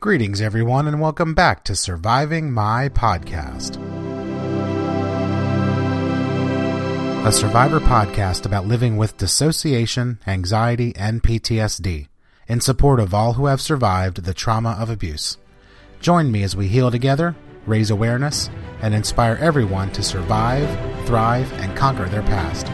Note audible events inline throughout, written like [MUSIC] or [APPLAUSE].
Greetings, everyone, and welcome back to Surviving My Podcast. A survivor podcast about living with dissociation, anxiety, and PTSD in support of all who have survived the trauma of abuse. Join me as we heal together, raise awareness, and inspire everyone to survive, thrive, and conquer their past.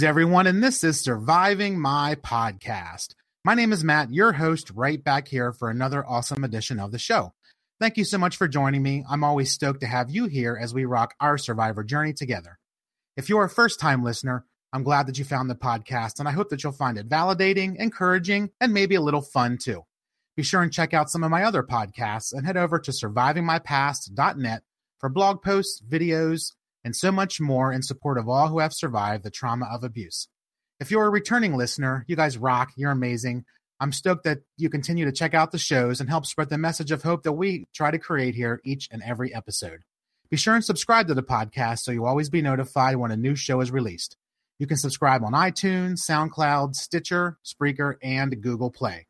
Greetings, everyone, and this is Surviving My Podcast. My name is Matt, your host, right back here for another awesome edition of the show. Thank you so much for joining me. I'm always stoked to have you here as we rock our survivor journey together. If you're a first time listener, I'm glad that you found the podcast, and I hope that you'll find it validating, encouraging, and maybe a little fun too. Be sure and check out some of my other podcasts and head over to survivingmypast.net for blog posts, videos, and so much more in support of all who have survived the trauma of abuse. If you're a returning listener, you guys rock. You're amazing. I'm stoked that you continue to check out the shows and help spread the message of hope that we try to create here each and every episode. Be sure and subscribe to the podcast so you'll always be notified when a new show is released. You can subscribe on iTunes, SoundCloud, Stitcher, Spreaker, and Google Play.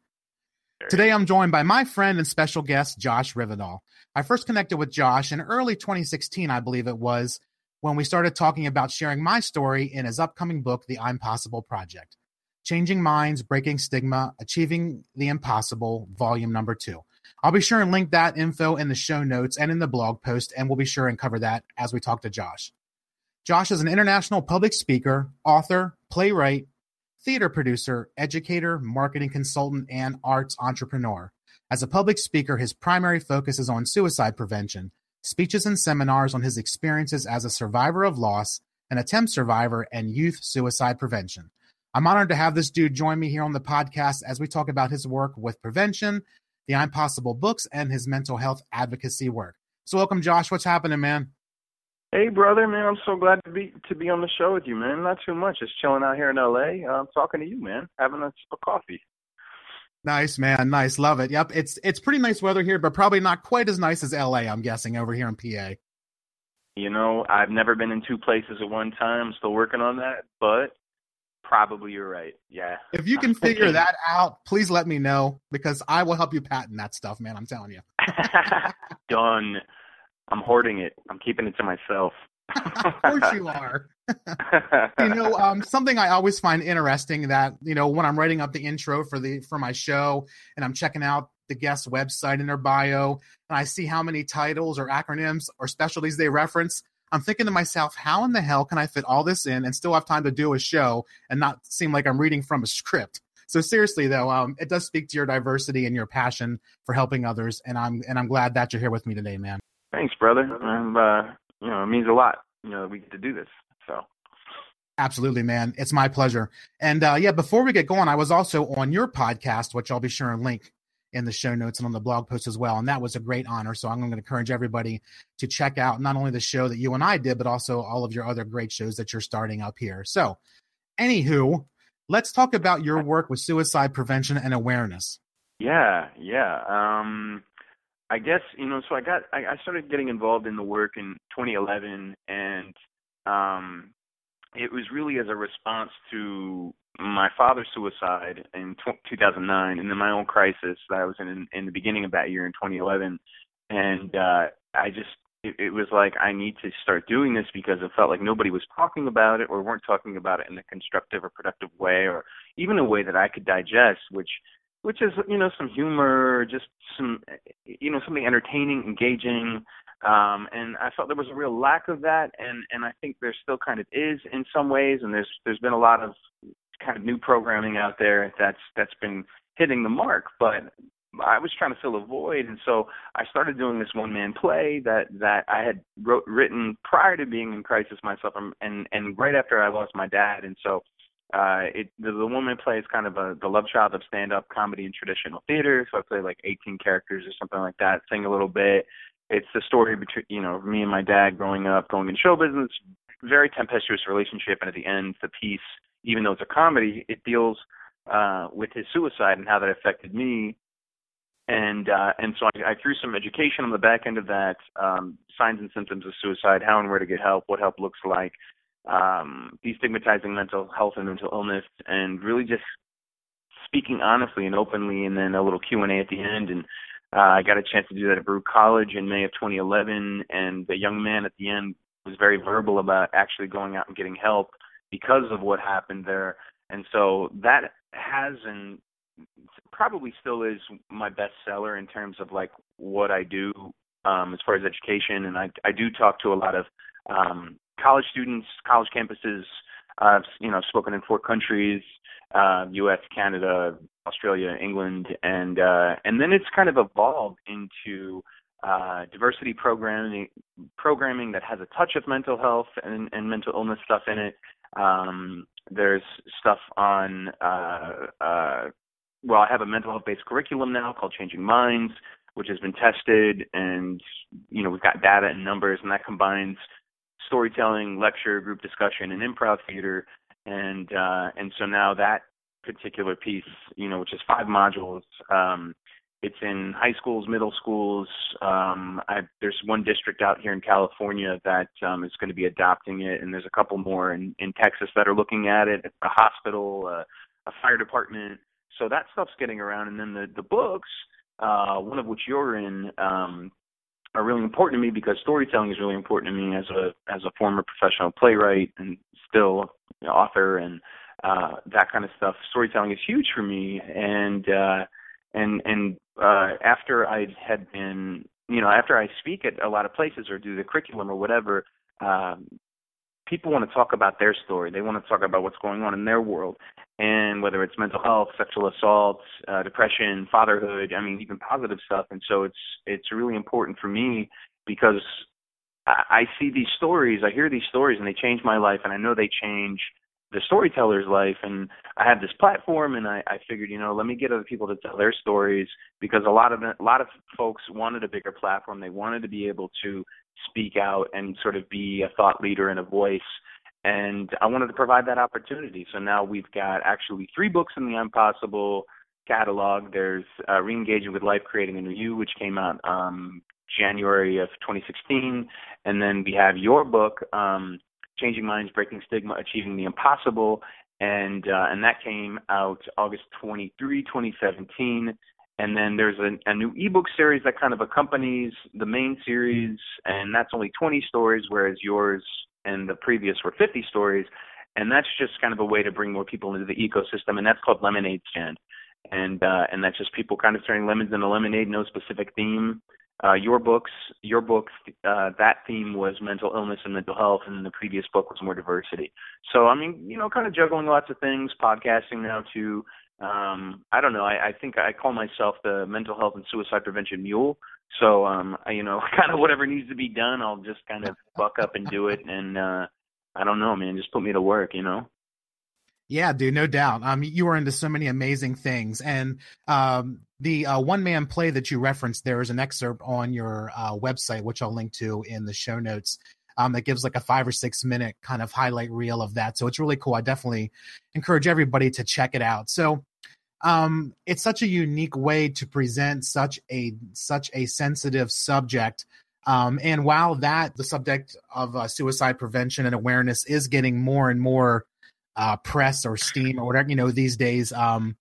Today I'm joined by my friend and special guest, Josh Rivedal. I first connected with Josh in early 2016, I believe it was, when we started talking about sharing my story in his upcoming book, The I'm Possible Project Changing Minds, Breaking Stigma, Achieving the Impossible, Volume Number Two. I'll be sure and link that info in the show notes and in the blog post, and we'll be sure and cover that as we talk to Josh. Josh is an international public speaker, author, playwright, theater producer, educator, marketing consultant, and arts entrepreneur. As a public speaker, his primary focus is on suicide prevention, speeches and seminars on his experiences as a survivor of loss, an attempt survivor, and youth suicide prevention. I'm honored to have this dude join me here on the podcast as we talk about his work with prevention, the I'm books, and his mental health advocacy work. So, welcome, Josh. What's happening, man? Hey, brother, man. I'm so glad to be to be on the show with you, man. Not too much. Just chilling out here in LA. I'm talking to you, man. Having a, a coffee. Nice, man. Nice. Love it. Yep. It's it's pretty nice weather here, but probably not quite as nice as LA, I'm guessing, over here in PA. You know, I've never been in two places at one time. I'm still working on that, but probably you're right. Yeah. If you can figure that out, please let me know because I will help you patent that stuff, man. I'm telling you. [LAUGHS] Done. I'm hoarding it. I'm keeping it to myself. [LAUGHS] of course you are. You know, um, something I always find interesting that you know when I'm writing up the intro for the for my show and I'm checking out the guest website in their bio and I see how many titles or acronyms or specialties they reference. I'm thinking to myself, how in the hell can I fit all this in and still have time to do a show and not seem like I'm reading from a script? So seriously though, um, it does speak to your diversity and your passion for helping others, and I'm and I'm glad that you're here with me today, man. Thanks, brother. And uh, you know, it means a lot. You know, we get to do this. So. Absolutely, man. It's my pleasure. And uh, yeah, before we get going, I was also on your podcast, which I'll be sure and link in the show notes and on the blog post as well. And that was a great honor. So I'm going to encourage everybody to check out not only the show that you and I did, but also all of your other great shows that you're starting up here. So, anywho, let's talk about your work with suicide prevention and awareness. Yeah, yeah. Um, I guess you know. So I got I, I started getting involved in the work in 2011, and um, it was really as a response to my father's suicide in t- 2009, and then my own crisis that I was in in the beginning of that year in 2011, and uh, I just it, it was like I need to start doing this because it felt like nobody was talking about it or weren't talking about it in a constructive or productive way or even a way that I could digest, which which is you know some humor, just some you know something entertaining, engaging, um, and I felt there was a real lack of that, and and I think there still kind of is in some ways, and there's there's been a lot of kind of new programming out there that's that's been hitting the mark, but I was trying to fill a void, and so I started doing this one man play that that I had wrote written prior to being in crisis myself, and and right after I lost my dad, and so uh, it the, the woman plays kind of a the love child of stand up comedy and traditional theater. So I play like 18 characters or something like that, sing a little bit, it's the story between you know me and my dad growing up, going in show business, very tempestuous relationship, and at the end, the piece, even though it's a comedy, it deals uh, with his suicide and how that affected me. And uh, and so I, I threw some education on the back end of that, um, signs and symptoms of suicide, how and where to get help, what help looks like, um, destigmatizing mental health and mental illness, and really just speaking honestly and openly, and then a little Q and A at the end. And I got a chance to do that at Baruch College in May of 2011, and the young man at the end was very verbal about actually going out and getting help because of what happened there. And so that has and probably still is my best seller in terms of like what I do um, as far as education. And I I do talk to a lot of um, college students, college campuses. I've you know spoken in four countries, uh, U.S., Canada, Australia, England, and uh, and then it's kind of evolved into uh, diversity programming programming that has a touch of mental health and, and mental illness stuff in it. Um, there's stuff on uh, uh, well, I have a mental health based curriculum now called Changing Minds, which has been tested, and you know we've got data and numbers, and that combines storytelling, lecture, group discussion, and improv theater, and uh, and so now that particular piece, you know, which is five modules. Um, it's in high schools, middle schools. Um, I, there's one district out here in California that um, is going to be adopting it, and there's a couple more in, in Texas that are looking at it. A hospital, uh, a fire department. So that stuff's getting around, and then the the books, uh, one of which you're in, um, are really important to me because storytelling is really important to me as a as a former professional playwright and still you know, author and uh, that kind of stuff. Storytelling is huge for me, and uh, and and uh, after I had been, you know, after I speak at a lot of places or do the curriculum or whatever, um, people want to talk about their story. They want to talk about what's going on in their world, and whether it's mental health, sexual assault, uh, depression, fatherhood. I mean, even positive stuff. And so it's it's really important for me because I, I see these stories, I hear these stories, and they change my life, and I know they change the storyteller's life and I had this platform and I, I figured, you know, let me get other people to tell their stories because a lot of a lot of folks wanted a bigger platform. They wanted to be able to speak out and sort of be a thought leader and a voice. And I wanted to provide that opportunity. So now we've got actually three books in the I'm Possible catalog. There's uh, Reengaging with Life, Creating a New You, which came out um, January of 2016, and then we have your book, um, Changing Minds, Breaking Stigma, Achieving the Impossible, and uh, and that came out August 23, 2017. And then there's a, a new ebook series that kind of accompanies the main series, and that's only 20 stories, whereas yours and the previous were 50 stories. And that's just kind of a way to bring more people into the ecosystem, and that's called Lemonade Stand. And uh, and that's just people kind of turning lemons into lemonade, no specific theme. Uh, your books, your book, uh, that theme was mental illness and mental health, and the previous book was more diversity. So, I mean, you know, kind of juggling lots of things, podcasting now too. Um, I don't know. I, I think I call myself the mental health and suicide prevention mule. So, um, I, you know, [LAUGHS] kind of whatever needs to be done, I'll just kind of buck up and do it. And uh, I don't know, man, just put me to work, you know. Yeah, dude, no doubt. Um, you are into so many amazing things, and um, the uh, one man play that you referenced there is an excerpt on your uh, website, which I'll link to in the show notes. Um, that gives like a five or six minute kind of highlight reel of that. So it's really cool. I definitely encourage everybody to check it out. So um, it's such a unique way to present such a such a sensitive subject. Um, and while that the subject of uh, suicide prevention and awareness is getting more and more uh, press or steam or whatever you know these days. Um,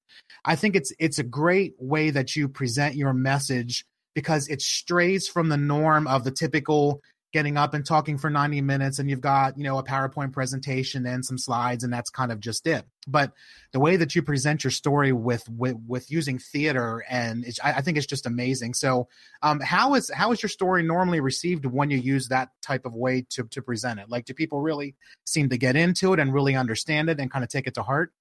I think it's it's a great way that you present your message because it strays from the norm of the typical getting up and talking for 90 minutes and you've got you know a powerpoint presentation and some slides and that's kind of just it. But the way that you present your story with with, with using theater and I, I, think it's just amazing. So um, how is how is your story normally received when you use that type of way to to present it? Like do people really seem to get into it and really understand it and kind of take it to heart?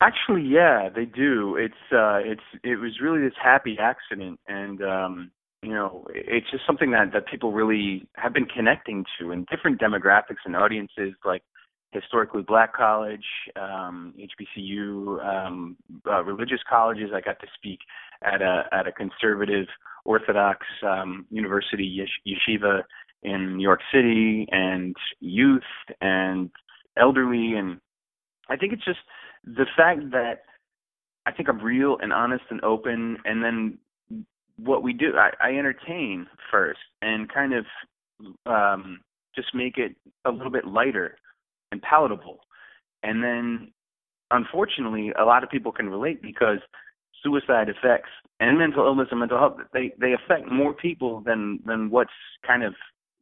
Actually yeah they do. It's uh it's it was really this happy accident and um you know, it's just something that that people really have been connecting to, in different demographics and audiences. Like, historically black college, um, HBCU, um, uh, religious colleges. I got to speak at a at a conservative Orthodox um, university yeshiva in New York City, and youth and elderly, and I think it's just the fact that I think I'm real and honest and open, and then what we do, I, I entertain first and kind of um, just make it a little bit lighter and palatable. And then, unfortunately, a lot of people can relate because suicide effects and mental illness and mental health they they affect more people than than what's kind of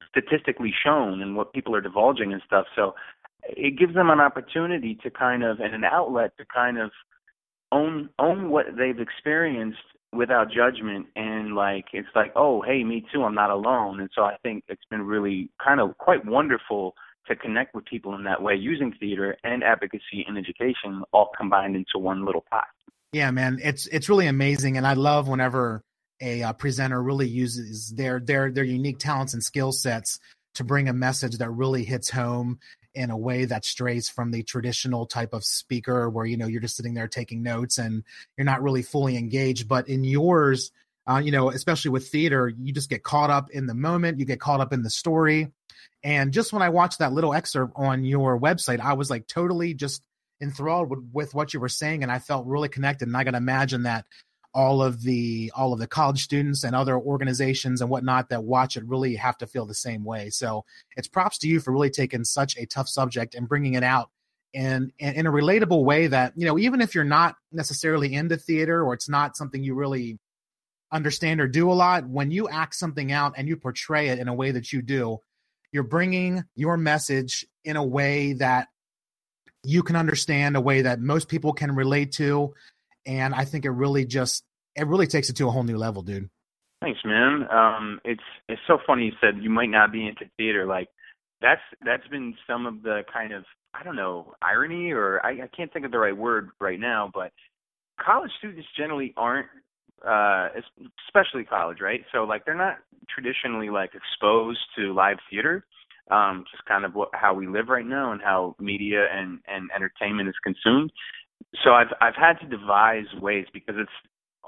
statistically shown and what people are divulging and stuff. So it gives them an opportunity to kind of and an outlet to kind of own own what they've experienced without judgment and like it's like oh hey me too i'm not alone. And so i think it's been really kind of quite wonderful to connect with people in that way using theater and advocacy and education all combined into one little pot. Yeah man it's it's really amazing and i love whenever a uh, presenter really uses their their their unique talents and skill sets to bring a message that really hits home in a way that strays from the traditional type of speaker where you know you're just sitting there taking notes and you're not really fully engaged. But in yours uh, you know especially with theater you just get caught up in the moment you get caught up in the story. And just when i watched that little excerpt on your website i was like totally just enthralled with, with what you were saying and i felt really connected. And i can imagine that all of the all of the college students and other organizations and whatnot that watch it really have to feel the same way. So it's props to you for really taking such a tough subject and bringing it out in, in, in a relatable way that you know even if you're not necessarily into theater or it's not something you really understand or do a lot when you act something out and you portray it in a way that you do you're bringing your message in a way that you can understand a way that most people can relate to and I think it really just it really takes it to a whole new level, dude. Thanks, man. Um, it's it's so funny you said you might not be into theater. Like that's that's been some of the kind of I don't know irony or I, I can't think of the right word right now, but college students generally aren't uh especially college right so like they're not traditionally like exposed to live theater um just kind of what how we live right now and how media and and entertainment is consumed so I've I've had to devise ways because it's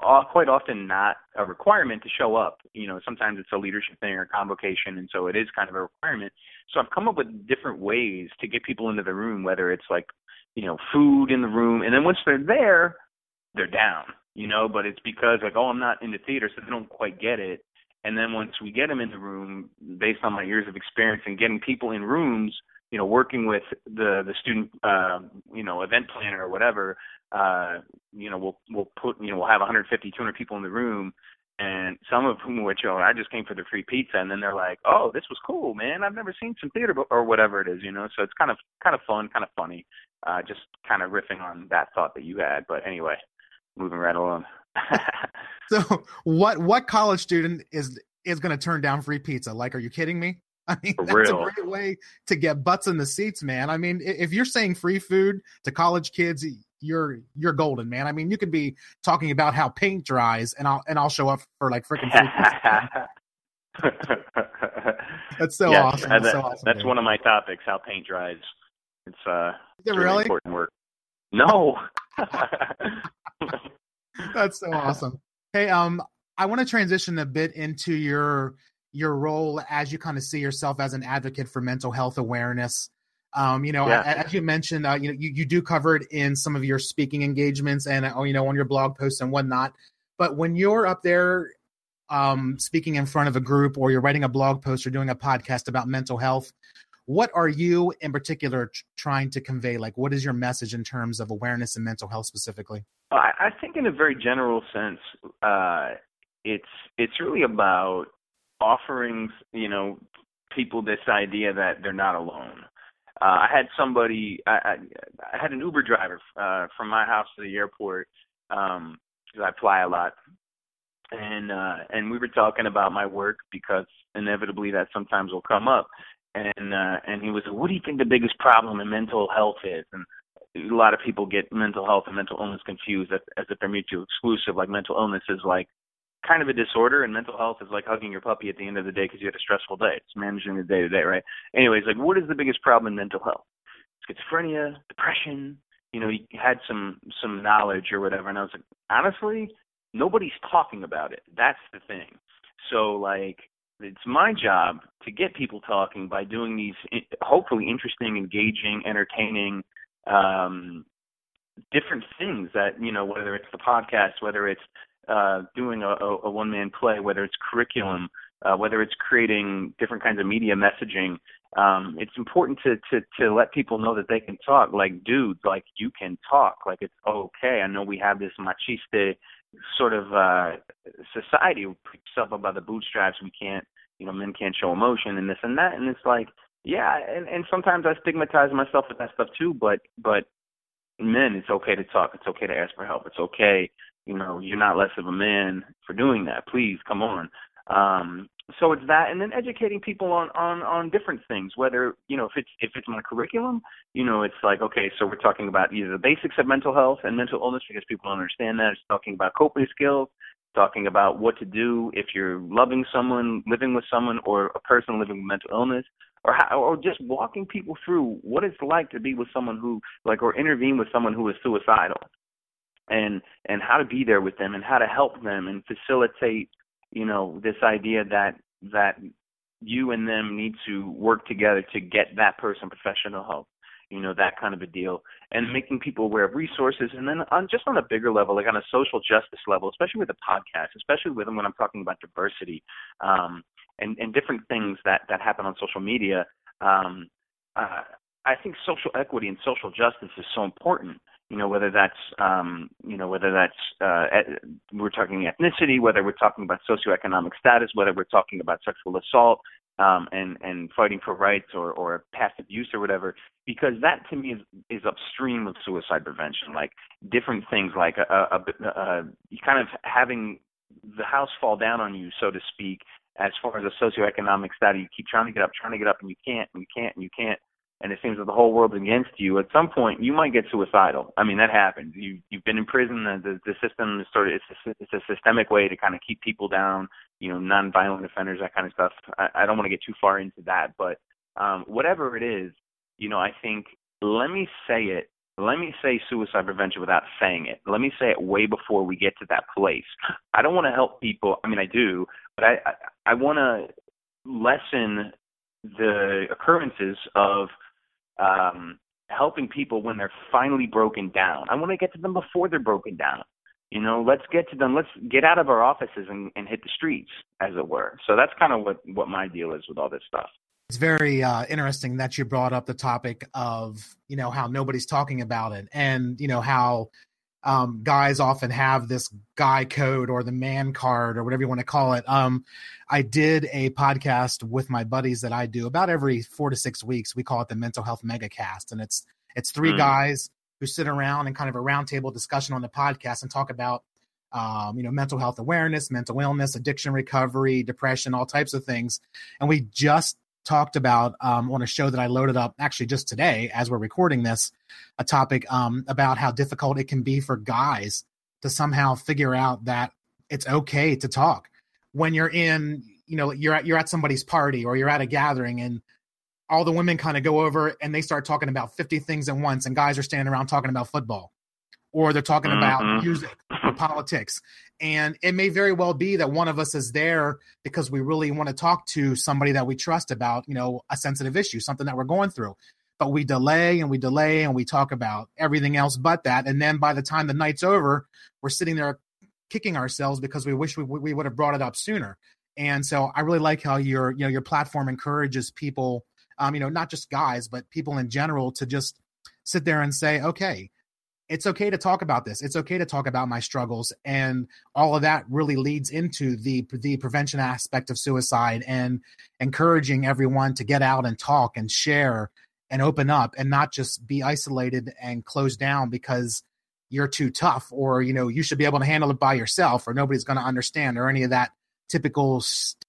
all, quite often not a requirement to show up. You know, sometimes it's a leadership thing or convocation, and so it is kind of a requirement. So I've come up with different ways to get people into the room, whether it's like, you know, food in the room, and then once they're there, they're down. You know, but it's because like, oh, I'm not into theater, so they don't quite get it. And then once we get them in the room, based on my years of experience and getting people in rooms you know, working with the the student, uh, you know, event planner or whatever, uh, you know, we'll we'll put, you know, we'll have 150, 200 people in the room, and some of whom which, you know, I just came for the free pizza, and then they're like, oh, this was cool, man. I've never seen some theater or whatever it is, you know. So it's kind of kind of fun, kind of funny, uh, just kind of riffing on that thought that you had. But anyway, moving right along. [LAUGHS] so what what college student is is going to turn down free pizza? Like, are you kidding me? I mean, For that's real. a great way to get butts in the seats, man. I mean, if you're saying free food to college kids, you're you're golden, man. I mean, you could be talking about how paint dries, and I'll and I'll show up for like freaking. [LAUGHS] that's so yes, awesome. That's, so awesome, that's one of my topics: how paint dries. It's uh, it's really, really important work. No. [LAUGHS] that's so awesome. Hey, um, I want to transition a bit into your your role as you kind of see yourself as an advocate for mental health awareness. Um, you know, yeah. as you mentioned, uh, you know, you, you do cover it in some of your speaking engagements and, uh, you know, on your blog posts and whatnot. But when you're up there um, speaking in front of a group or you're writing a blog post or doing a podcast about mental health, what are you in particular t- trying to convey? Like, what is your message in terms of awareness and mental health specifically? I, I think, in a very general sense, uh, it's it's really about offering you know people this idea that they're not alone. Uh, I had somebody, I, I, I had an Uber driver uh, from my house to the airport um, because I fly a lot, and uh, and we were talking about my work because inevitably that sometimes will come up, and uh, and he was, what do you think the biggest problem in mental health is? And a lot of people get mental health and mental illness confused as, as if they're mutually exclusive. Like mental illness is like kind of a disorder, and mental health is like hugging your puppy at the end of the day because you had a stressful day. It's managing the day to day, right? Anyways, like what is the biggest problem in mental health? Schizophrenia, depression. You know, you had some some knowledge or whatever, and I was like, honestly, nobody's talking about it. That's the thing. So like, it's my job to get people talking by doing these hopefully interesting, engaging, entertaining, um, different things that you know, whether it's the podcast, whether it's uh, doing a, a one man play, whether it's curriculum, uh, whether it's creating different kinds of media messaging. Um, it's important to, to to let people know that they can talk. Like, dude, like you can talk. Like it's okay. I know we have this machiste sort of uh society stuff about the bootstraps. We can't, you know, men can't show emotion and this and that. And it's like, yeah, and and sometimes I stigmatize myself with that stuff too. But but men, it's okay to talk. It's okay to ask for help. It's okay you know, you're not less of a man for doing that. Please come on. Um, so it's that, and then educating people on on on different things. Whether you know if it's if it's my curriculum, you know, it's like okay, so we're talking about either the basics of mental health and mental illness because people don't understand that. It's talking about coping skills, talking about what to do if you're loving someone, living with someone, or a person living with mental illness, or how, or just walking people through what it's like to be with someone who like or intervene with someone who is suicidal and and how to be there with them and how to help them and facilitate you know this idea that that you and them need to work together to get that person professional help you know that kind of a deal and making people aware of resources. And then on just on a bigger level like on a social justice level especially with the podcast especially with when i'm talking about diversity um and and different things that that happen on social media um uh i think social equity and social justice is so important you know whether that's um, you know whether that's uh, we're talking ethnicity, whether we're talking about socioeconomic status, whether we're talking about sexual assault um, and and fighting for rights or or past abuse or whatever, because that to me is is upstream of suicide prevention. Like different things, like a, a, a, kind of having the house fall down on you, so to speak, as far as a socioeconomic status. You keep trying to get up, trying to get up, and you can't, and you can't, and you can't and it seems that the whole world's against you, at some point you might get suicidal. I mean, that happens. You you've been in prison. The the, the system is sort of it's a, it's a systemic way to kind of keep people down. You know, non-violent offenders, that kind of stuff. I, I don't want to get too far into that, but um, whatever it is, you know, I think let me say it. Let me say suicide prevention without saying it. Let me say it way before we get to that place. I don't want to help people. I mean, I do, but I I, I want to lessen the occurrences of um, helping people when they're finally broken down. I want to get to them before they're broken down. You know, let's get to them. Let's get out of our offices and, and hit the streets, as it were. So that's kind of what what my deal is with all this stuff. It's very uh, interesting that you brought up the topic of you know how nobody's talking about it, and you know how um, guys often have this guy code or the man card or whatever you want to call it. Um, I did a podcast with my buddies that I do about every four to six weeks. We call it the Mental Health Megacast, and it's it's three mm. guys who sit around and kind of a roundtable discussion on the podcast and talk about um, you know mental health awareness, mental illness, addiction recovery, depression, all types of things. And we just talked about um, on a show that I loaded up actually just today as we're recording this, a topic um, about how difficult it can be for guys to somehow figure out that it's okay to talk when you're in, you know, you're at you're at somebody's party or you're at a gathering and all the women kind of go over and they start talking about 50 things at once and guys are standing around talking about football or they're talking mm-hmm. about music or politics. And it may very well be that one of us is there because we really want to talk to somebody that we trust about, you know, a sensitive issue, something that we're going through. But we delay and we delay and we talk about everything else but that. And then by the time the night's over, we're sitting there kicking ourselves because we wish we, we would have brought it up sooner. And so I really like how your, you know, your platform encourages people, um, you know, not just guys, but people in general to just sit there and say, okay, it's okay to talk about this. It's okay to talk about my struggles, and all of that really leads into the the prevention aspect of suicide and encouraging everyone to get out and talk and share and open up and not just be isolated and closed down because you're too tough or you know you should be able to handle it by yourself or nobody's going to understand or any of that typical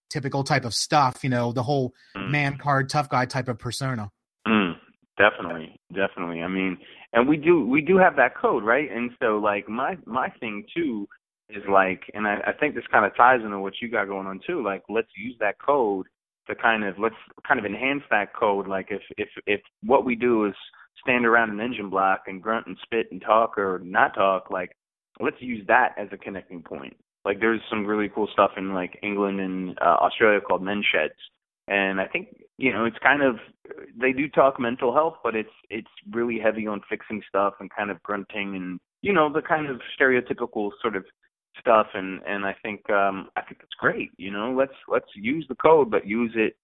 typical type of stuff. You know, the whole mm. man card tough guy type of persona. Mm, definitely, definitely. I mean and we do we do have that code right and so like my my thing too is like and i i think this kind of ties into what you got going on too like let's use that code to kind of let's kind of enhance that code like if if if what we do is stand around an engine block and grunt and spit and talk or not talk. Like, let's use that as a connecting point. Like, there's some really cool stuff in like England and uh, Australia called men sheds, and I think you know it's kind of they do talk mental health, but it's it's really heavy on fixing stuff and kind of grunting and you know the kind of stereotypical sort of stuff. And and I think um I think it's great you know let's let's use the code but use it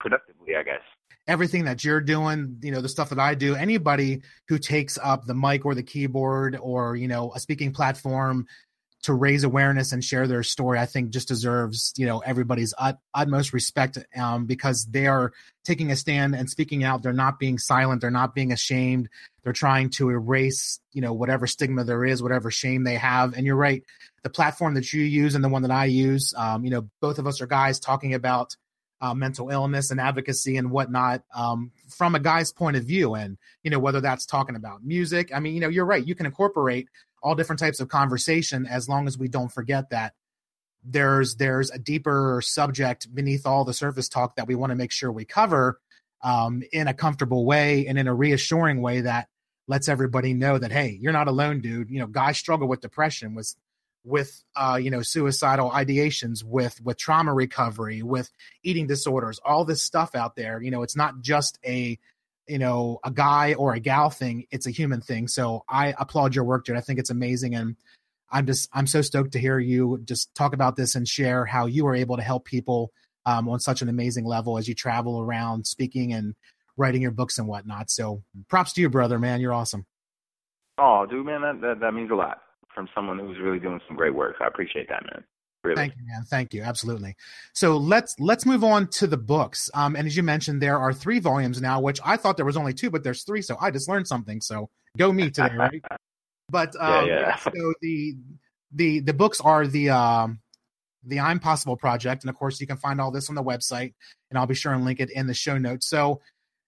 productively I guess. Everything that you're doing, you know, the stuff that I do, anybody who takes up the mic or the keyboard or, you know, a speaking platform to raise awareness and share their story, I think just deserves, you know, everybody's ut- utmost respect um, because they are taking a stand and speaking out. They're not being silent. They're not being ashamed. They're trying to erase, you know, whatever stigma there is, whatever shame they have. And you're right. The platform that you use and the one that I use, um, you know, both of us are guys talking about uh, mental illness and advocacy and whatnot um, from a guy's point of view. And, you know, whether that's talking about music, I mean, you know, you're right. You can incorporate all different types of conversation as long as we don't forget that there's there's a deeper subject beneath all the surface talk that we want to make sure we cover um, in a comfortable way and in a reassuring way that lets everybody know that hey you're not alone dude. You know guys struggle with depression with with uh, you know suicidal ideations with with trauma recovery with eating disorders all this stuff out there. You know it's not just a you know a guy or a gal thing it's a human thing. So i applaud your work dude. I think it's amazing and i'm just i'm so stoked to hear you just talk about this and share how you are able to help people um, on such an amazing level as you travel around speaking and writing your books and whatnot. So props to you brother man. You're awesome. Oh dude man that that, that means a lot from someone who's really doing some great work. I appreciate that, man. Really. Thank you, man. Thank you. Absolutely. So let's let's move on to the books. Um, and as you mentioned, there are three volumes now, which I thought there was only two, but there's three. So I just learned something. So go me today, [LAUGHS] right? But um, yeah, yeah. so the the the books are the um, the I'm Possible project, and of course you can find all this on the website, and I'll be sure and link it in the show notes. So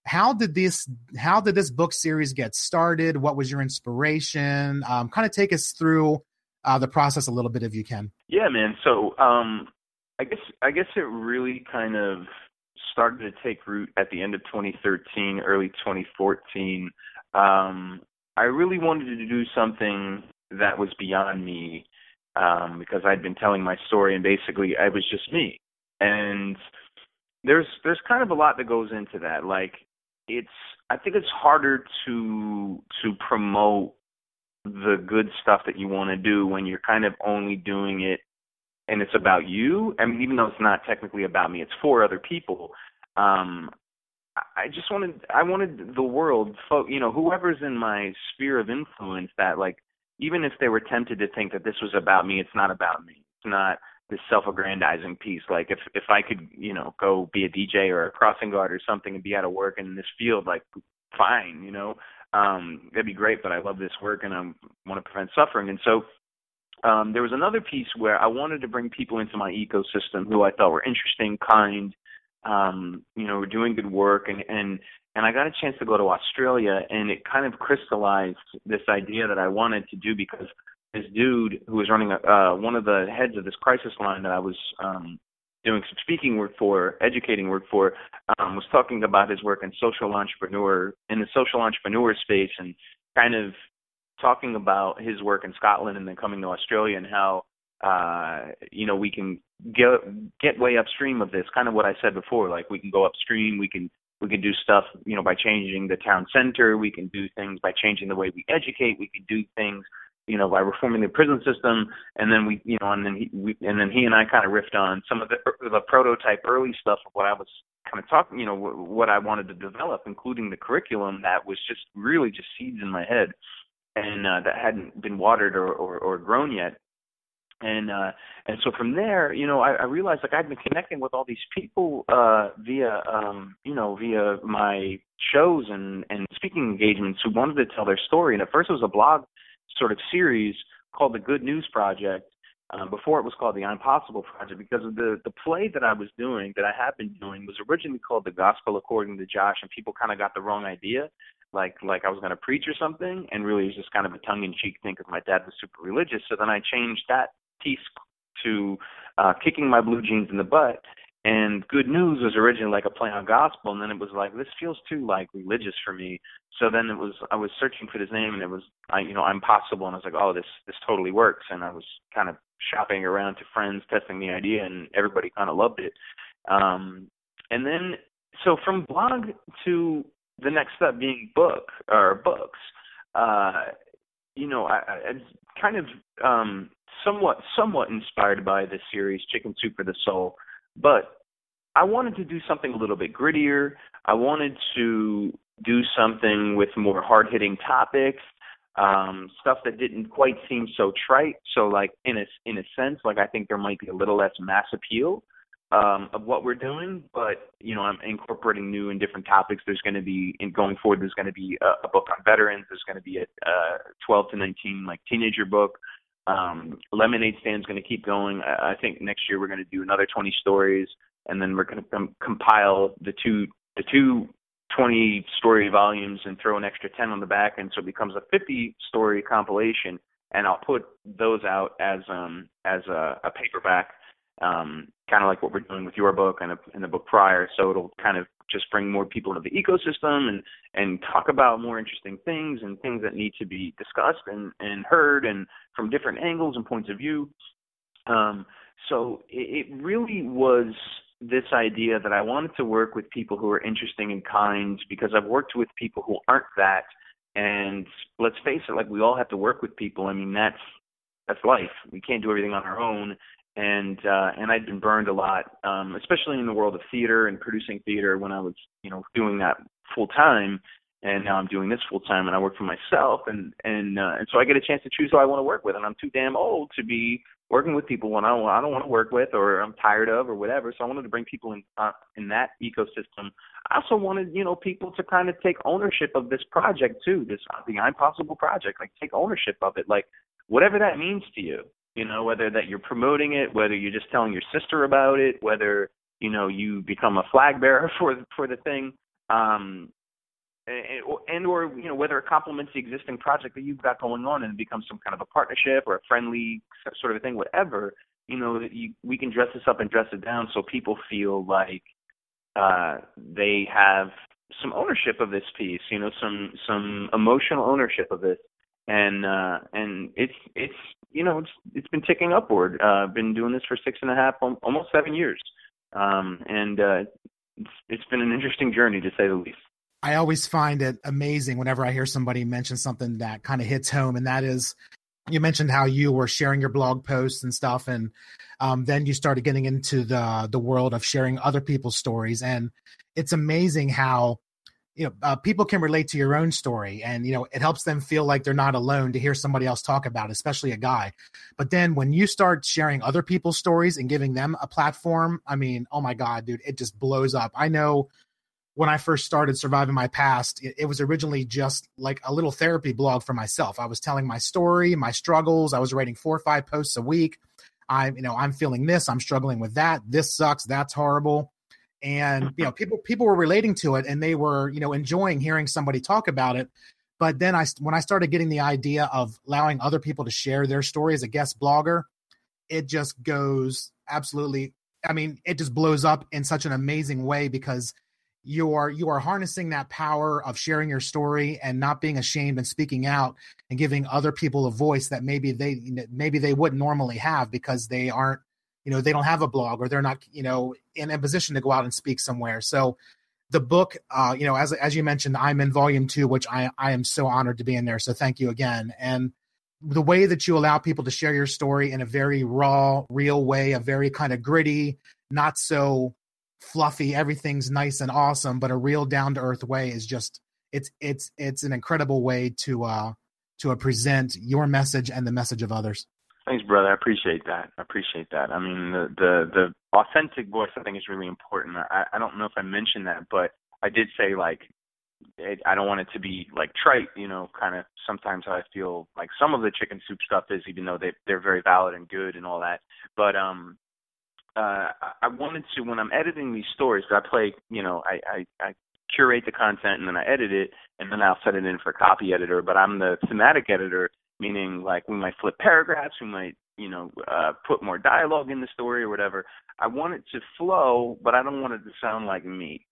how did this how did this book series get started what was your inspiration um, kind of take us through uh, the process a little bit if you can. Yeah man. So um, i guess i guess it really kind of started to take root at the end of 2013 early 2014 um, i really wanted to do something that was beyond me um, because i'd been telling my story and basically i was just me. And there's there's kind of a lot that goes into that. Like it's I think it's harder to to promote the good stuff that you want to do when you're kind of only doing it and it's about you. I mean, even though it's not technically about me, it's for other people. Um, I just wanted I wanted the world, you know, whoever's in my sphere of influence that like even if they were tempted to think that this was about me, it's not about me. It's not this self-aggrandizing piece. Like if if I could, you know, go be a DJ or a crossing guard or something and be out of work in this field, like fine, you know, um, that'd be great. But I love this work and I want to prevent suffering. And so um, there was another piece where I wanted to bring people into my ecosystem who I thought were interesting, kind, um, you know, were doing good work, and and and I got a chance to go to Australia, and it kind of crystallized this idea that I wanted to do because this dude who was running uh, one of the heads of this crisis line that I was um, doing some speaking work for, educating work for, um, was talking about his work in social entrepreneur in the social entrepreneur space and kind of talking about his work in Scotland and then coming to Australia and how uh you know we can get get way upstream of this kind of what I said before like we can go upstream we can we can do stuff you know by changing the town center we can do things by changing the way we educate we can do things you know, by reforming the prison system, and then we, you know, and then he, we, and then he and I kind of riffed on some of the the prototype early stuff of what I was kind of talking, you know, what I wanted to develop, including the curriculum that was just really just seeds in my head, and uh, that hadn't been watered or, or or grown yet. And uh and so from there, you know, I, I realized like I'd been connecting with all these people uh via um, you know, via my shows and and speaking engagements who wanted to tell their story. And at first it was a blog sort of series called the Good News Project. Um, before it was called the I'm Project because of the the play that I was doing that I have been doing was originally called the Gospel According to Josh and people kind of got the wrong idea like like I was going to preach or something and really it was just kind of a tongue in cheek thing because my dad was super religious so then I changed that piece to uh kicking my blue jeans in the butt And Good News was originally like a play on gospel, and then it was like this feels too like religious for me. So then it was I was searching for this name, and it was I you know I'm possible, and I was like, oh this this totally works, and I was kind of shopping around to friends, testing the idea, and everybody kind of loved it. Um, and then so from blog to the next step being book or books, uh, you know I, I kind of um, somewhat somewhat inspired by this series, Chicken Soup for the Soul, but I wanted to do something a little bit grittier. I wanted to do something with more hard hitting topics, um, stuff that didn't quite seem so trite. So like in a in a sense, like I think there might be a little less mass appeal um, of what we're doing, but you know I'm incorporating new and different topics. There's going to be in going forward. There's going to be a, a book on veterans. There's going to be a, a 12 to 19 like teenager book. Um, Lemonade Stand's going to keep going. I, I think next year we're going to do another 20 stories and then we're going to com- compile the two the two 20 story volumes and throw an extra 10 on the back, and so it becomes a 50 story compilation. And I'll put those out as um as a, a paperback, um, kind of like what we're doing with your book and, a, and the book prior. So it'll kind of just bring more people into the ecosystem and and talk about more interesting things and things that need to be discussed and and heard and from different angles and points of view. Um, so it, it really was this idea that I wanted to work with people who are interesting and kind because I've worked with people who aren't that. And let's face it, like we all have to work with people. I mean, that's that's life. We can't do everything on our own. And uh, and I'd been burned a lot, um, especially in the world of theater and producing theater when I was, you know, doing that full time. And now I'm doing this full time, and I work for myself. And and uh, and so I get a chance to choose who I want to work with. And I'm too damn old to be working with people when I I don't want to work with or I'm tired of or whatever. So I wanted to bring people in uh, in that ecosystem. I also wanted you know people to kind of take ownership of this project too, this the I'm Possible project. Like take ownership of it, like whatever that means to you. You know, whether that you're promoting it, whether you're just telling your sister about it, whether you know you become a flag bearer [LAUGHS] for for the thing. Um, and or you know whether it complements the existing project that you've got going on and it becomes some kind of a partnership or a friendly sort of a thing whatever you know you we can dress this up and dress it down so people feel like uh they have some ownership of this piece you know some some emotional ownership of it and uh and it's it's you know it's it's been ticking upward. Uh i've been doing this for six and a half almost seven years. Um and uh it's it's been an interesting journey to say the least. I always find it amazing whenever I hear somebody mention something that kind of hits home, and that is you mentioned how you were sharing your blog posts and stuff, and um, then you started getting into the the world of sharing other people's stories, and it's amazing how you know uh, people can relate to your own story, and you know it helps them feel like they're not alone to hear somebody else talk about, it, especially a guy. But then when you start sharing other people's stories and giving them a platform, I mean, oh my god, dude, it just blows up. I know when I first started surviving my past, it, it, was originally just like a little therapy blog for myself. I was telling my story, my struggles. I was writing four or five posts a week. I'm, you know, I'm feeling this. I'm struggling with that. This sucks. That's horrible. And mm-hmm. you know, people people were relating to it, and they were you know enjoying hearing somebody talk about it. But then I, when I started getting the idea of allowing other people to share their story as a guest blogger, it just goes absolutely. I mean, it just blows up in such an amazing way because you are you are harnessing that power of sharing your story and not being ashamed and speaking out and giving other people a voice that maybe they maybe they wouldn't normally have because they aren't you know they don't have a blog or they're not you know in a position to go out and speak somewhere. So the book uh you know as as you mentioned i'm in volume 2 which i i am so honored to be in there. So thank you again. And the way that you allow people to share your story in a very raw real way a very kind of gritty not so fluffy, everything's nice and awesome, but a real down to earth way is just it's it's it's an incredible way to uh to present your message and the message of others. Thanks, brother. I appreciate that. I appreciate that. I mean, the the the authentic voice I think is really important. I I don't know if I mentioned that, but I did say like it, I don't want it to be like trite, you know, kind of sometimes I feel like some of the chicken soup stuff is even though they they're very valid and good and all that. But um uh, I wanted to when I'm editing these stories. I play, you know, I, I I curate the content and then I edit it and then I'll set it in for copy editor. But I'm the thematic editor, meaning like we might flip paragraphs, we might you know uh, put more dialogue in the story or whatever. I want it to flow, but I don't want it to sound like me.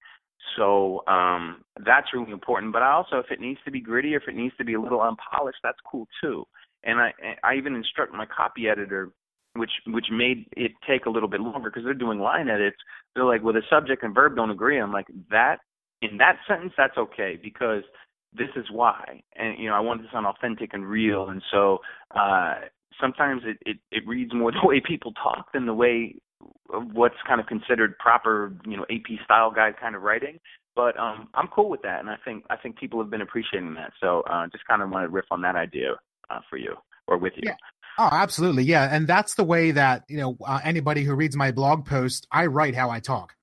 So um, that's really important. But I also, if it needs to be gritty, if it needs to be a little unpolished, that's cool too. And I I even instruct my copy editor, which which made it take a little bit longer because they're doing line edits. They're like, well, the subject and verb don't agree. I'm like, that in that sentence, that's okay because this is why. And you know, I want to sound authentic and real. And so uh, sometimes it, it it reads more [LAUGHS] the way people talk than the way what's kind of considered proper, you know, AP style guide kind of writing. But um, I'm cool with that, and I think I think people have been appreciating that. So uh, just kind of want to riff on that idea uh, for you or with you. Yeah. Oh, absolutely, yeah, and that's the way that you know uh, anybody who reads my blog post, I write how I talk,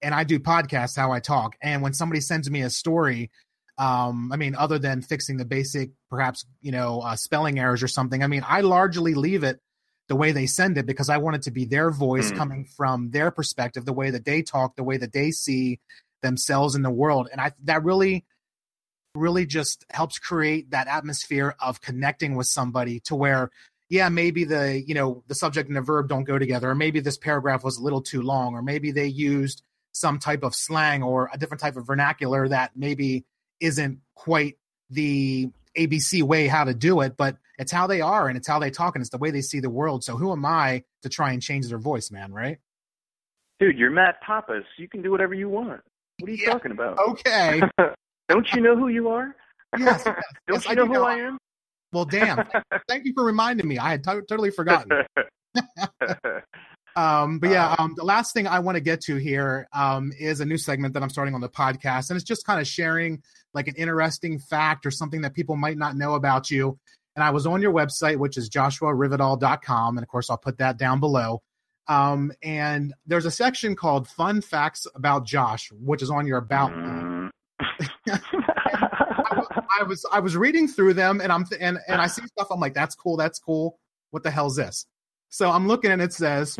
and I do podcasts how I talk. And when somebody sends me a story, um, I mean, other than fixing the basic, perhaps you know, uh, spelling errors or something, I mean, I largely leave it the way they send it because I want it to be their voice mm. coming from their perspective, the way that they talk, the way that they see themselves in the world. And I that really really just helps create that atmosphere of connecting with somebody to where yeah, maybe the, you know, the subject and the verb don't go together or maybe this paragraph was a little too long or maybe they used some type of slang or a different type of vernacular that maybe isn't quite the ABC way how to do it, but it's how they are and it's how they talk and it's the way they see the world. So who am I to try and change their voice, man? Right? Dude, you're Matt Pappas. You can do whatever you want. What are you yeah, talking about? Okay. [LAUGHS] Don't you know who you are? Yes. yes [LAUGHS] Don't yes, you know, know who I am? Well, damn. [LAUGHS] Thank you for reminding me. I had t- totally forgotten. Um, but yeah, uh, um, the last thing I want to get to here um, is a new segment that I'm starting on the podcast, and it's just kind of sharing like an interesting fact or something that people might not know about you. And I was on your website, which is joshuarivedal.com. And of course, I'll put that down below. Um, and there's a section called Fun Facts About Josh, which is on your About mm. [LAUGHS] I, I, was I was reading through them and I'm th- and and I see stuff I'm like that's cool that's cool what the hell's this so I'm looking and it says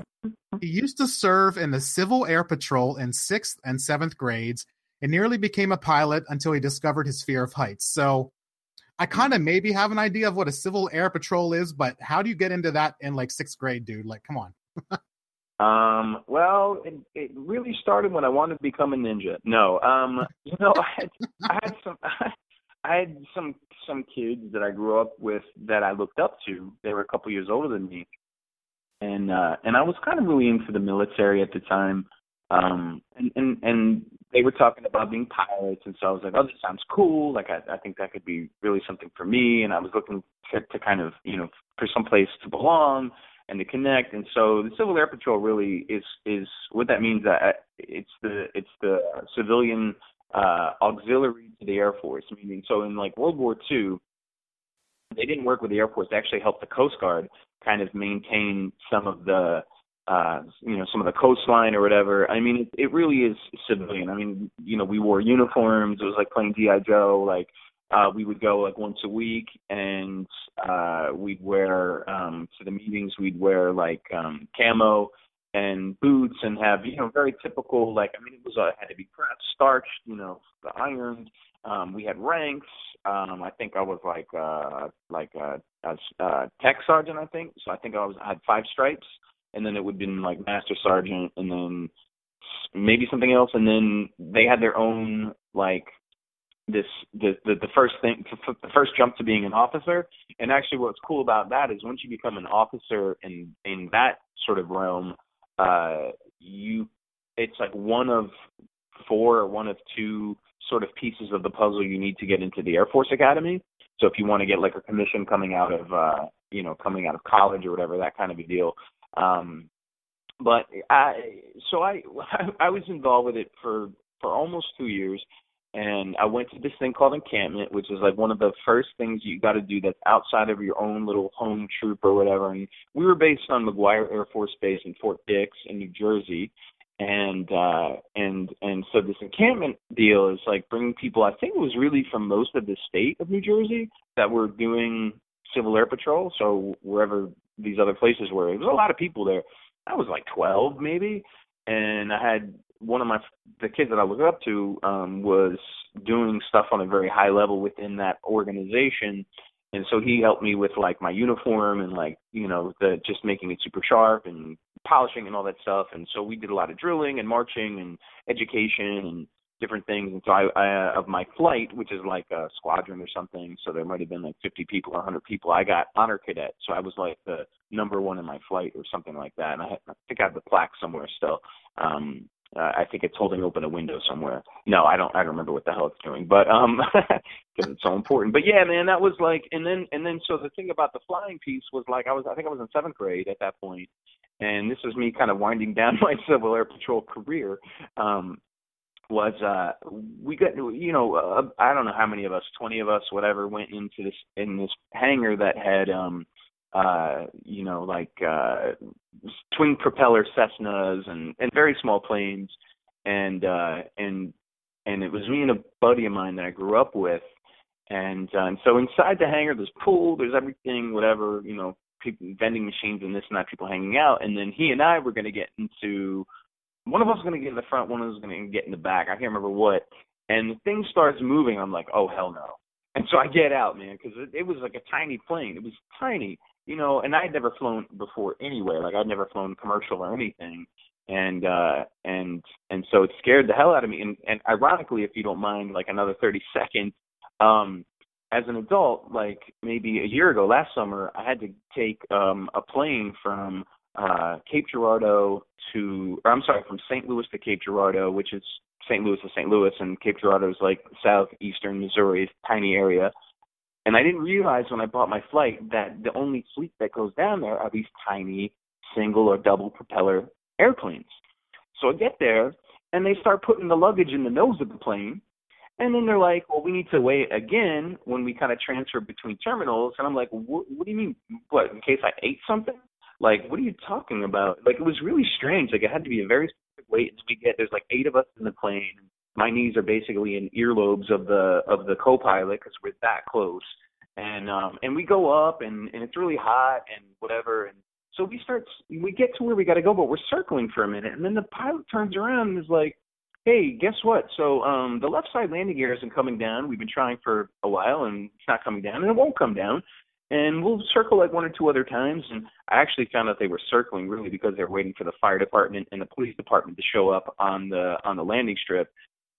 he used to serve in the Civil Air Patrol in sixth and seventh grades and nearly became a pilot until he discovered his fear of heights. So I kind of maybe have an idea of what a Civil Air Patrol is, but how do you get into that in like sixth grade, dude? Like, come on. um, well, it, it really started when I wanted to become a ninja. No, um, [LAUGHS] you know, I had, I had some, [LAUGHS] I had some some kids that I grew up with that I looked up to. They were a couple years older than me, and uh, and I was kind of really into the military at the time. Um, and and and they were talking about being pilots, and so I was like, oh, this sounds cool. Like I, I think that could be really something for me. And I was looking to, to kind of, you know, for some place to belong and to connect. And so the Civil Air Patrol really is is what that means. That uh, it's the it's the civilian uh, auxiliary to the Air Force. Meaning, so in like World War II, they didn't work with the Air Force. They actually helped the Coast Guard kind of maintain some of the uh, you know, some of the coastline or whatever. I mean, it, it really is civilian. I mean, you know, we wore uniforms. It was like playing GI Joe. Like, uh, we would go like once a week, and uh, we'd wear um, to the meetings. We'd wear like um, camo and boots, and have you know very typical. Like, I mean, it was uh, had to be pressed, starched, you know, ironed. Um, we had ranks. Um, I think I was like uh, like a, a, a tech sergeant. I think so. I think I was I had five stripes and then it would have been like master sergeant, and then maybe something else, and then they had their own like this the, the the first thing the first jump to being an officer and actually what's cool about that is once you become an officer in in that sort of realm uh you it's like one of four or one of two sort of pieces of the puzzle you need to get into the air force academy. So if you want to get like a commission coming out of uh you know coming out of college or whatever that kind of a deal. Um, but I, so I, [LAUGHS] I was involved with it for for almost two years, and I went to this thing called encampment, which is like one of the first things you got to do that's outside of your own little home troop or whatever. And we were based on McGuire Air Force Base in Fort Dix in New Jersey, and uh and and so this encampment deal is like bringing people i think it was really from most of the state of new jersey that were doing civil air patrol so wherever these other places were. There was a lot of people there. I was like 12 maybe, and I had one of my the kids that I looked up to um was doing stuff on a very high level within that organization. And so he helped me with like my uniform and like you know the just making it super sharp and polishing and all that stuff. And so we did a lot of drilling and marching and education and different things. And so I, I of my flight which is like a squadron or something so there might have been like 50 people or 100 people I got honor cadet. So I was like the number one in my flight or something like that. And I, had, I think I have the plaque somewhere still. Um uh, I think it's holding open a window somewhere. No, I don't. I don't remember what the hell it's doing, but um, [LAUGHS] because it's so important. But yeah, man, that was like, and then and then so the thing about the flying piece was like, I was I think I was in seventh grade at that point, and this was me kind of winding down [LAUGHS] my Civil Air Patrol career. Um, was uh we got you know uh, I don't know how many of us, twenty of us, whatever, went into this in this hangar that had um uh, you know, like uh, twin propeller Cessnas and and very small planes, and uh, and and it was me and a buddy of mine that I grew up with, and uh, and so inside the hangar there's pool, there's everything, whatever, you know, people vending machines and this and that, people hanging out, and then he and I were going to get into one of us was going to get in the front, one of us was going to get in the back. I can't remember what. And the thing starts moving. I'm like, oh hell no. And so I get out, man, because it, it was like a tiny plane. It was tiny, you know, and I'd never flown before anywhere. Like I'd never flown commercial or anything. And uh and and so it scared the hell out of me. And and ironically, if you don't mind, like another thirty [LAUGHS] seconds, um, as an adult, like maybe a year ago, last summer, I had to take um a plane from uh Cape Girardeau to or I'm sorry, from St. Louis to Cape Girardeau, which is St. Louis to St. Louis and Cape Girardeau is like southeastern Missouri, tiny area and I didn't realize when I bought my flight that the only fleet that goes down there are these tiny single or double propeller airplanes. So I get there and they start putting the luggage in the nose of the plane. And then they're like, well, we need to wait again when we kind of transfer between terminals. And I'm like, what, what do you mean? What, in case I ate something? Like, what are you talking about? Like, it was really strange. Like, it had to be a very specific wait. And we get, there's like eight of us in the plane my knees are basically in earlobes of the of the co-pilot because we're that close. And um and we go up and and it's really hot and whatever. And so we start we get to where we got to go but we're circling for a minute. And then the pilot turns around and is like hey guess what? So um the left side landing gear isn't coming down. We've been trying for a while and it's not coming down and it won't come down. And we'll circle like one or two other times. And i actually found out they were circling really because they were waiting for the fire department and the police department to show up on the on the landing strip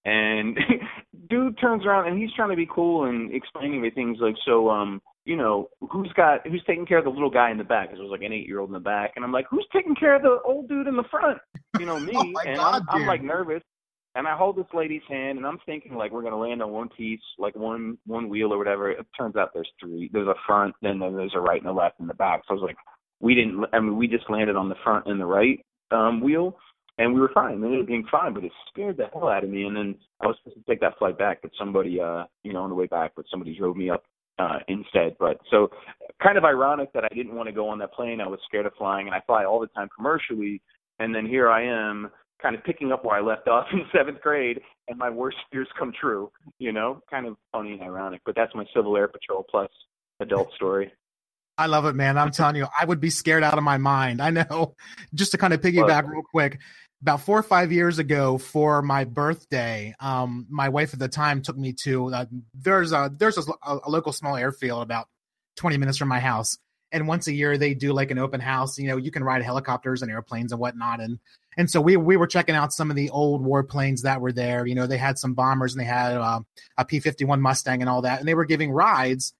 and [LAUGHS] dude turns around and he's trying to be cool and explaining me things like, so, um, you know, who's got who's taking care of the little guy in the back? Because it was like an eight year old in the back, and I'm like, who's taking care of the old dude in the front? You know, [LAUGHS] me. oh and God, I'm, I'm like nervous, and I hold this lady's hand, and I'm thinking like we're gonna land on one piece, like one one wheel or whatever. It turns out there's three. There's a front, then there's a right and a left and the back. So I was like, we didn't. I mean, we just landed on the front and the right um wheel and we were fine. It ended up being fine, but it scared the hell out of me. And then I was supposed to take that flight back, but somebody, uh, you know, on the way back, but somebody drove me up uh, instead. But so kind of ironic that I didn't want to go on that plane. I was scared of flying, and I fly all the time commercially. And then here I am, kind of picking up where I left off [LAUGHS] in seventh grade, and my worst fears come true. You know, kind of funny and ironic. But that's my Civil Air Patrol plus adult story. I love it, man. I'm telling you, I would be scared out of my mind. I know. [LAUGHS] Just to kind of piggyback real quick, about four or five years ago for my birthday, um, my wife at the time took me to uh, there's a there's a, a, local small airfield about 20 minutes from my house, and once a year they do like an open house. You know, you can ride helicopters and airplanes and whatnot, and and so we we were checking out some of the old warplanes that were there. You know, they had some bombers and they had uh, a P 51 Mustang and all that, and they were giving rides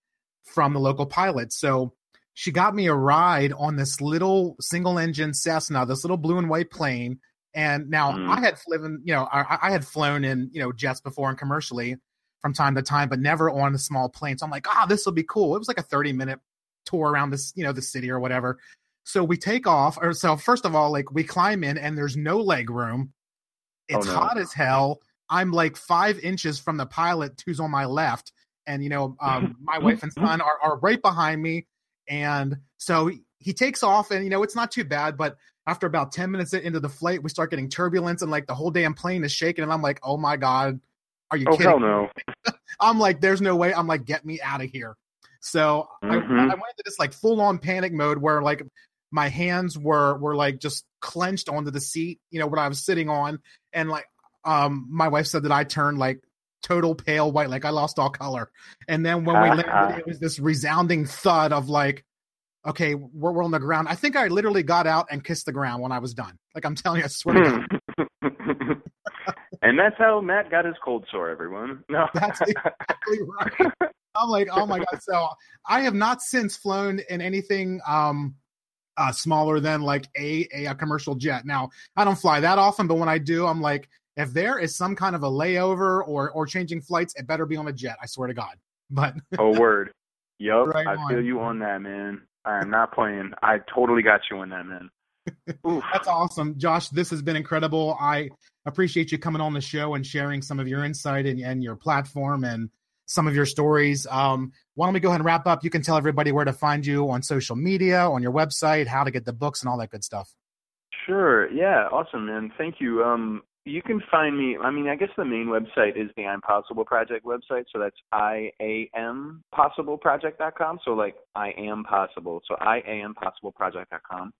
from the local pilots. So she got me a ride on this little single engine Cessna, this little blue and white plane and now mm. I had flown, you know, I, I, had flown in, you know, jets before and commercially from time to time, but never on a small plane. So I'm like, ah, oh, this will be cool. It was like a 30 minute tour around this, you know, the city or whatever. So we take off, or so first of all, like we climb in and there's no leg room. Oh, it's oh, no. hot as hell. I'm like five inches from the pilot who's on my left. And, you know, um, [LAUGHS] my wife and son are, are right behind me. And so he takes off and, you know, it's not too bad, but after about 10 minutes into the flight, we start getting turbulence and like the whole damn plane is shaking. And I'm like, oh my God, are you oh, kidding? Hell no. [LAUGHS] I'm like, there's no way. I'm like, get me out of here. So mm-hmm. I, I went into this like full on panic mode where like my hands were were like just clenched onto the seat, you know, what I was sitting on. And like um my wife said that I turned like total pale white, like I lost all color. And then when we landed, it was this resounding thud of like, okay, we're, we're on the ground. I think I literally got out and kissed the ground when I was done. Like I'm telling you, I swear to God. [LAUGHS] and that's how Matt got his cold sore, everyone. No. [LAUGHS] That's exactly right. I'm like, oh my God. So I have not since flown in anything um uh, smaller than like a, a, a commercial jet. Now I don't fly that often, but when I do, I'm like, if there is some kind of a layover or or changing flights, it better be on a jet. I swear to God. But oh word, yep, [LAUGHS] right I on. feel you on that, man. I am not playing. I totally got you in that, man. [LAUGHS] That's awesome, Josh. This has been incredible. I appreciate you coming on the show and sharing some of your insight and, and your platform and some of your stories. Um, why don't we go ahead and wrap up? You can tell everybody where to find you on social media, on your website, how to get the books, and all that good stuff. Sure. Yeah. Awesome, man. Thank you. Um, you can find me. I mean, I guess the main website is the I'm Possible Project website. So that's I A M Possible. So like I am possible. So I A M Possible Project.com.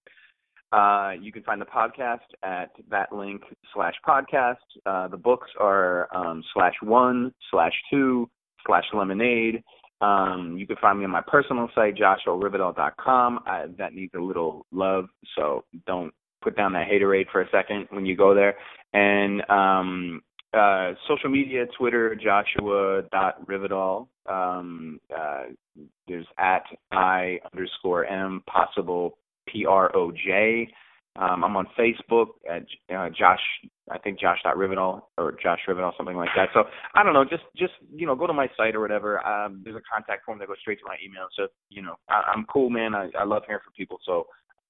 Uh, you can find the podcast at that link slash podcast. Uh, the books are um, slash one slash two slash lemonade. Um, you can find me on my personal site, joshuarivedal.com. I, that needs a little love, so don't put down that haterade for a second when you go there. And um, uh, social media, Twitter, Joshua.rivedal. Um, uh, there's at I underscore M possible P R O J. Um, I'm on Facebook at uh, Josh, I think Josh Rivedal or Josh Rivedal, something like that. So I don't know, just just you know, go to my site or whatever. Um, there's a contact form that goes straight to my email. So you know, I, I'm cool, man. I, I love hearing from people. So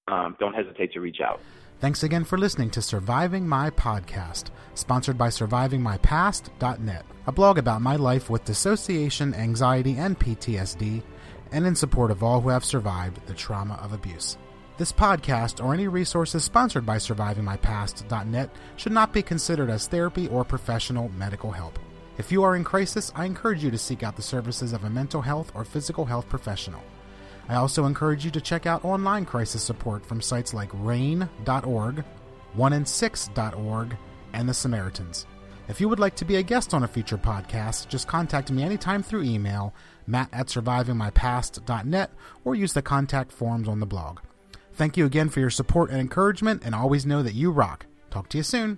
um, don't hesitate to reach out. Thanks again for listening to Surviving My Podcast, sponsored by SurvivingMyPast.net, a blog about my life with dissociation, anxiety, and PTSD, and in support of all who have survived the trauma of abuse. This podcast or any resources sponsored by SurvivingMyPast.net should not be considered as therapy or professional medical help. If you are in crisis, I encourage you to seek out the services of a mental health or physical health professional. I also encourage you to check out online crisis support from sites like RAINN.org, 1in6.org, and The Samaritans. If you would like to be a guest on a future podcast, just contact me anytime through email, matt at survivingmypast.net, or use the contact forms on the blog. Thank you again for your support and encouragement, and always know that you rock. Talk to you soon.